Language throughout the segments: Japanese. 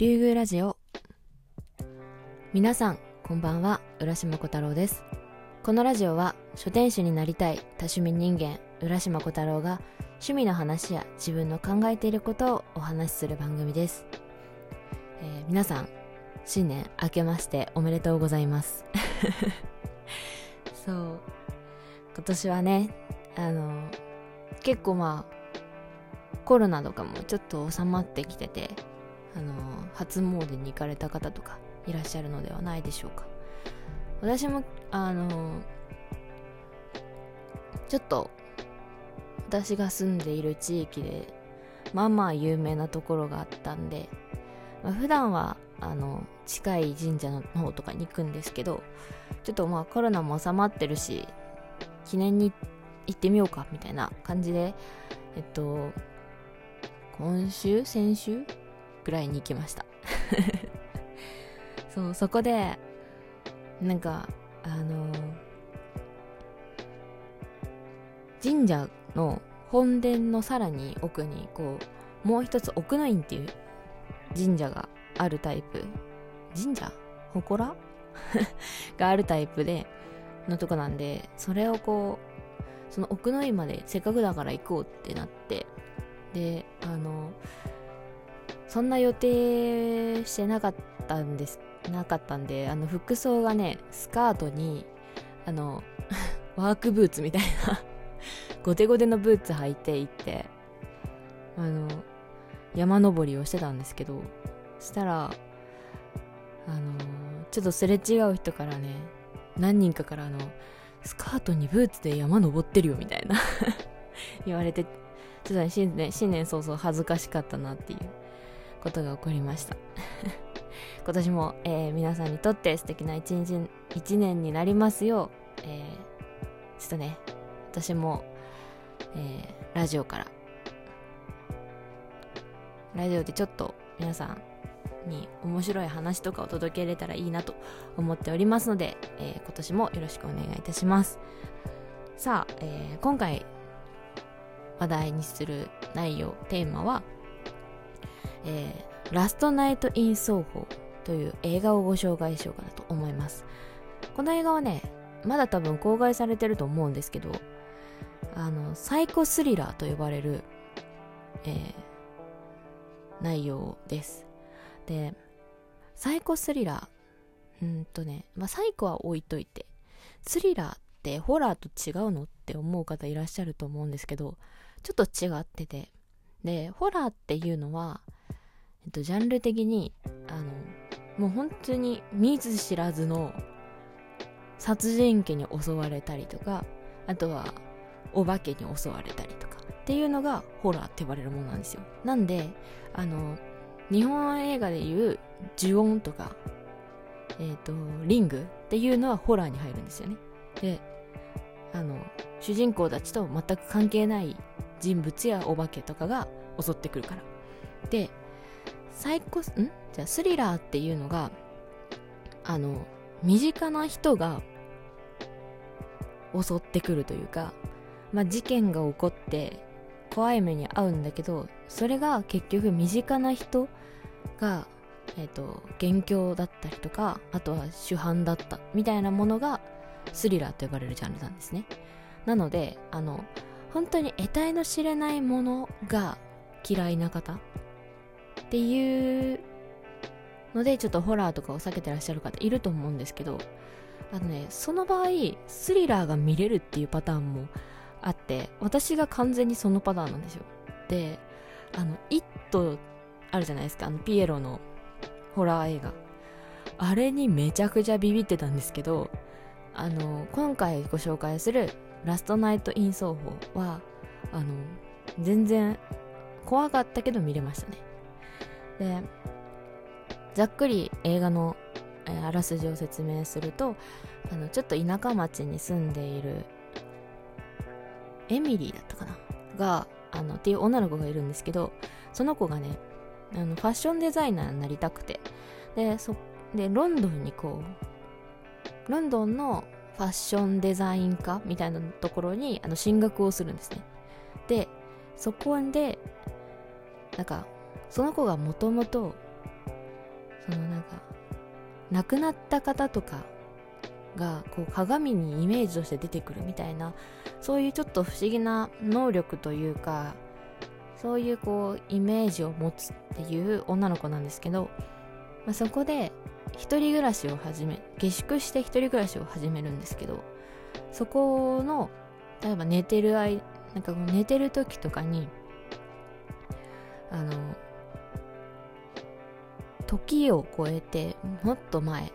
竜宮ラジオ。皆さんこんばんは。浦島小太郎です。このラジオは書店主になりたい多趣味人間浦島小太郎が趣味の話や自分の考えていることをお話しする番組です、えー皆さん新年明けましておめでとうございます。そう。今年はねあの結構まあコロナとかもちょっと収まってきててあの初詣に行かれた方とかいらっしゃるのではないでしょうか。私もあのちょっと私が住んでいる地域でまあまあ有名なところがあったんで、まあ、普段はあの近い神社の方とかに行くんですけどちょっとまあコロナも収まってるし記念に行ってみようかみたいな感じでえっと今週？先週？ぐらいに行きました。そうそこでなんかあの神社の本殿のさらに奥にこうもう一つ奥の院っていう神社があるタイプ。神社？祠？があるタイプでのとこなんでそれをこうその奥の院までせっかくだから行こうってなってであのそんな予定してなかったんですなかったんであの服装がねスカートにあの ワークブーツみたいな ゴテゴテのブーツ履いて行ってあの山登りをしてたんですけどそしたらあのちょっとすれ違う人からね何人かからあのスカートにブーツで山登ってるよみたいな 言われてちょっとね新年新年早々恥ずかしかったなっていう。ことが起こりました。今年も、えー皆さんにとって素敵な一日一年になりますよう、えーちょっとね私も、えーラジオからラジオでちょっと皆さんに面白い話とかを届けれたらいいなと思っておりますので、えー今年もよろしくお願いいたします。さあ、えー今回話題にする内容テーマは、えーラストナイト・イン・奏法という映画をご紹介しようかなと思います。この映画はねまだ多分公開されてると思うんですけどあのサイコスリラーと呼ばれる、えー内容です。でサイコスリラーうんとね、まあ、サイコは置いといてスリラーってホラーと違うのって思う方いらっしゃると思うんですけどちょっと違っててでホラーっていうのは、えっと、ジャンル的にあのもう本当に見ず知らずの殺人鬼に襲われたりとかあとはお化けに襲われたりとかっていうのがホラーって呼ばれるものなんですよ。なんであの日本映画でいう呪音とかえっ、とリングっていうのはホラーに入るんですよね。であの主人公たちと全く関係ない人物やお化けとかが襲ってくるから。でサイコスん？じゃスリラーっていうのがあの身近な人が襲ってくるというか、まあ、事件が起こって怖い目に遭うんだけどそれが結局身近な人が、えっと元凶だったりとかあとは主犯だったみたいなものがスリラーと呼ばれるジャンルなんですね。なのであの本当に得体の知れないものが嫌いな方？っていうのでちょっとホラーとかを避けてらっしゃる方いると思うんですけどあのねその場合スリラーが見れるっていうパターンもあって私が完全にそのパターンなんですよ。であの「イット!」あるじゃないですか。あのピエロのホラー映画。あれにめちゃくちゃビビってたんですけどあの今回ご紹介する「ラストナイト・イン奏法は」あの全然怖かったけど見れましたね。でざっくり映画の、えーあらすじを説明するとあのちょっと田舎町に住んでいるエミリーだったかな？があのっていう女の子がいるんですけどその子がねあのファッションデザイナーになりたくて。でそでロンドンにこうロンドンのファッションデザイン科みたいなところにあの進学をするんですね。でそこでなんかその子がもともとそのなんか亡くなった方とかがこう鏡にイメージとして出てくるみたいなそういうちょっと不思議な能力というかそういうこうイメージを持つっていう女の子なんですけど、まあ、そこで一人暮らしを始め下宿して一人暮らしを始めるんですけどそこの例えば寝てる間なんか寝てる時とかにあの時を超えてもっと前えっ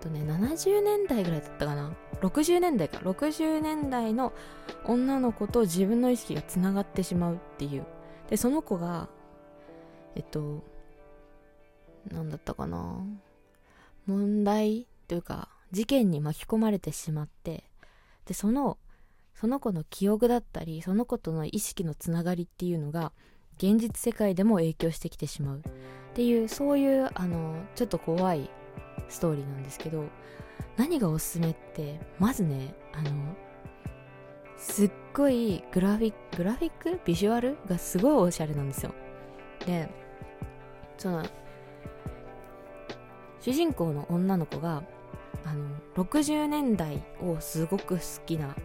とね70年代ぐらいだったかな。60年代か。60年代の女の子と自分の意識がつながってしまうっていう。でその子がえっと何だったかな。問題というか事件に巻き込まれてしまってでそのその子の記憶だったりその子との意識のつながりっていうのが現実世界でも影響してきてしまう。っていうそういうあのちょっと怖いストーリーなんですけど何がおすすめってまずねあのすっごいグラフィックグラフィック？ビジュアル？がすごいおしゃれなんですよ。でその主人公の女の子があの60年代をすごく好きな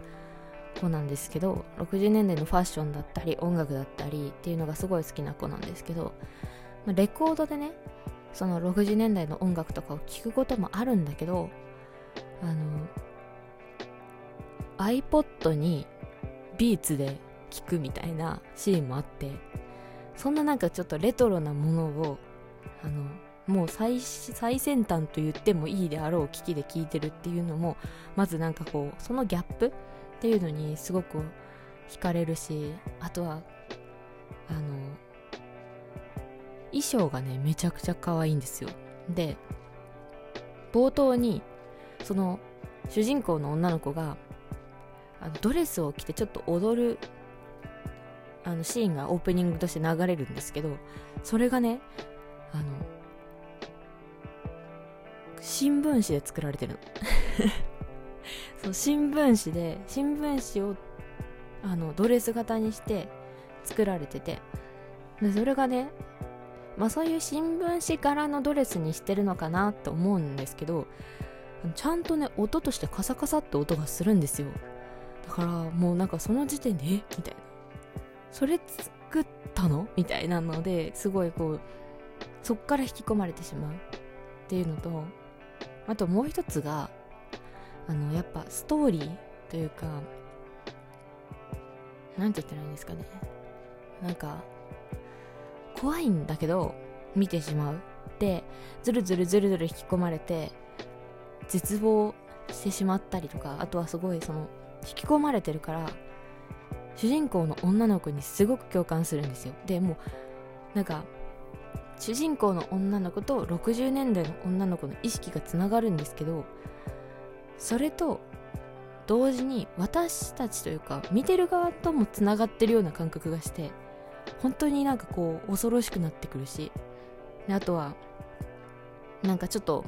子なんですけど60年代のファッションだったり音楽だったりっていうのがすごい好きな子なんですけどレコードでねその60年代の音楽とかを聴くこともあるんだけどあの iPod にビーツで聴くみたいなシーンもあってそんななんかちょっとレトロなものをあのもう最最先端と言ってもいいであろう機器で聴いてるっていうのもまずなんかこうそのギャップっていうのにすごく惹かれるしあとはあの衣装がねめちゃくちゃ可愛いんですよ。で冒頭にその主人公の女の子があのドレスを着てちょっと踊るあのシーンがオープニングとして流れるんですけどそれがねあの新聞紙で作られてるの。そう新聞紙で新聞紙をあのドレス型にして作られててでそれがねまあそういう新聞紙柄のドレスにしてるのかなと思うんですけどちゃんとね音としてカサカサって音がするんですよ。だからもうなんかその時点でえ？みたいな。それ作ったの？みたいなのですごいこうそっから引き込まれてしまうっていうのとあともう一つがあのやっぱストーリーというかなんて言ったらいいんですかね。なんか怖いんだけど見てしまう。でずるずるずるずる引き込まれて絶望してしまったりとかあとはすごいその引き込まれてるから主人公の女の子にすごく共感するんですよ。でもうなんか主人公の女の子と60年代の女の子の意識がつながるんですけどそれと同時に私たちというか見てる側ともつながってるような感覚がして本当になんかこう恐ろしくなってくるしあとはなんかちょっと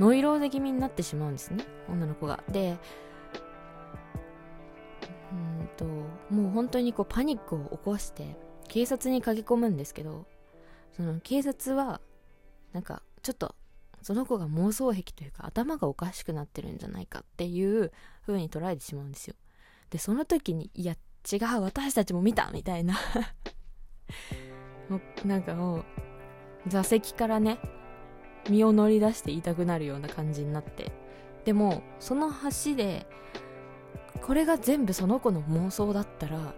ノイローゼ気味になってしまうんですね女の子が。でうんともう本当にこうパニックを起こして警察に駆け込むんですけどその警察はなんかちょっとその子が妄想癖というか頭がおかしくなってるんじゃないかっていう風に捉えてしまうんですよ。でその時にいや違う私たちも見たみたいな。もうなんかもう座席からね身を乗り出して言いたくなるような感じになって。でもその橋でこれが全部その子の妄想だったら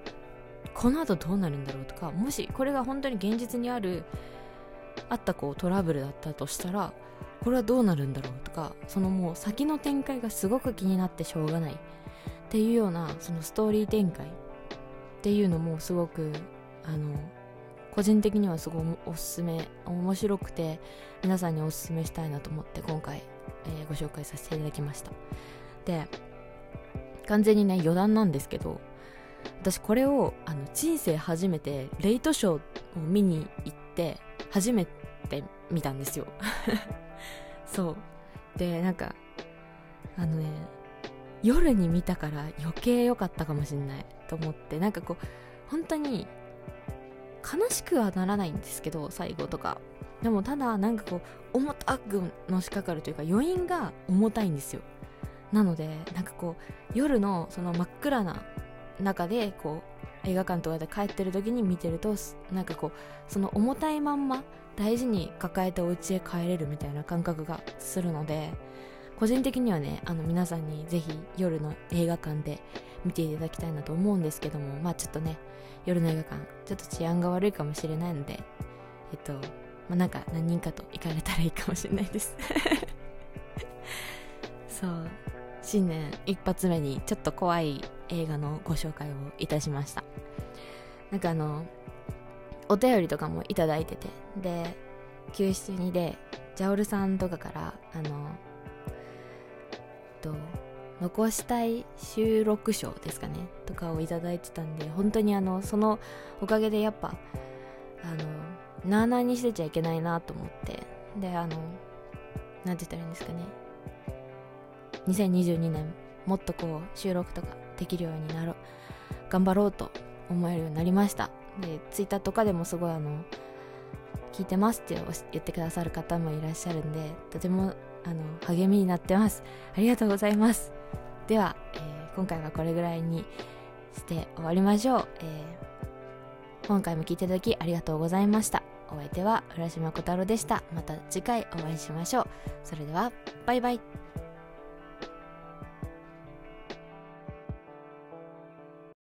この後どうなるんだろうとかもしこれが本当に現実にあるあったこうトラブルだったとしたらこれはどうなるんだろうとかそのもう先の展開がすごく気になってしょうがない。っていうようなそのストーリー展開。っていうのもすごくあの個人的にはすごいおすすめ面白くて皆さんにおすすめしたいなと思って今回、えー、ご紹介させていただきました。で完全にね余談なんですけど私これをあの人生初めてレイトショーを見に行って初めて見たんですよ。そう。でなんかあのね夜に見たから余計良かったかもしんないと思ってなんかこう本当に悲しくはならないんですけど最後とか。でもただなんかこう重たくのしかかるというか余韻が重たいんですよ。なのでなんかこう夜のその真っ暗な中でこう映画館とかで帰ってる時に見てるとなんかこうその重たいまんま大事に抱えてお家へ帰れるみたいな感覚がするので個人的にはねあの皆さんにぜひ夜の映画館で見ていただきたいなと思うんですけどもまあちょっとね夜の映画館ちょっと治安が悪いかもしれないのでえっとまあなんか何人かと行かれたらいいかもしれないです。そう。新年一発目にちょっと怖い映画のご紹介をいたしました。なんかあのお便りとかもいただいててで972でジャオルさんとかからあのと残したい収録賞ですかねとかをいいてたんで本当にあのそのおかげでやっぱあのなあなあにしてちゃいけないなと思ってであのなんて言ったらいいんですかね。2022年もっとこう収録とかできるようになろう頑張ろうと思えるようになりました。でツイッターとかでもすごいあの聞いてますって言ってくださる方もいらっしゃるんでとてもあの励みになってます。ありがとうございます。では、えー、今回はこれぐらいにして終わりましょう、えー、今回も聞いていただきありがとうございました。お相手は浦島小太郎でした。また次回お会いしましょう。それではバイバイ。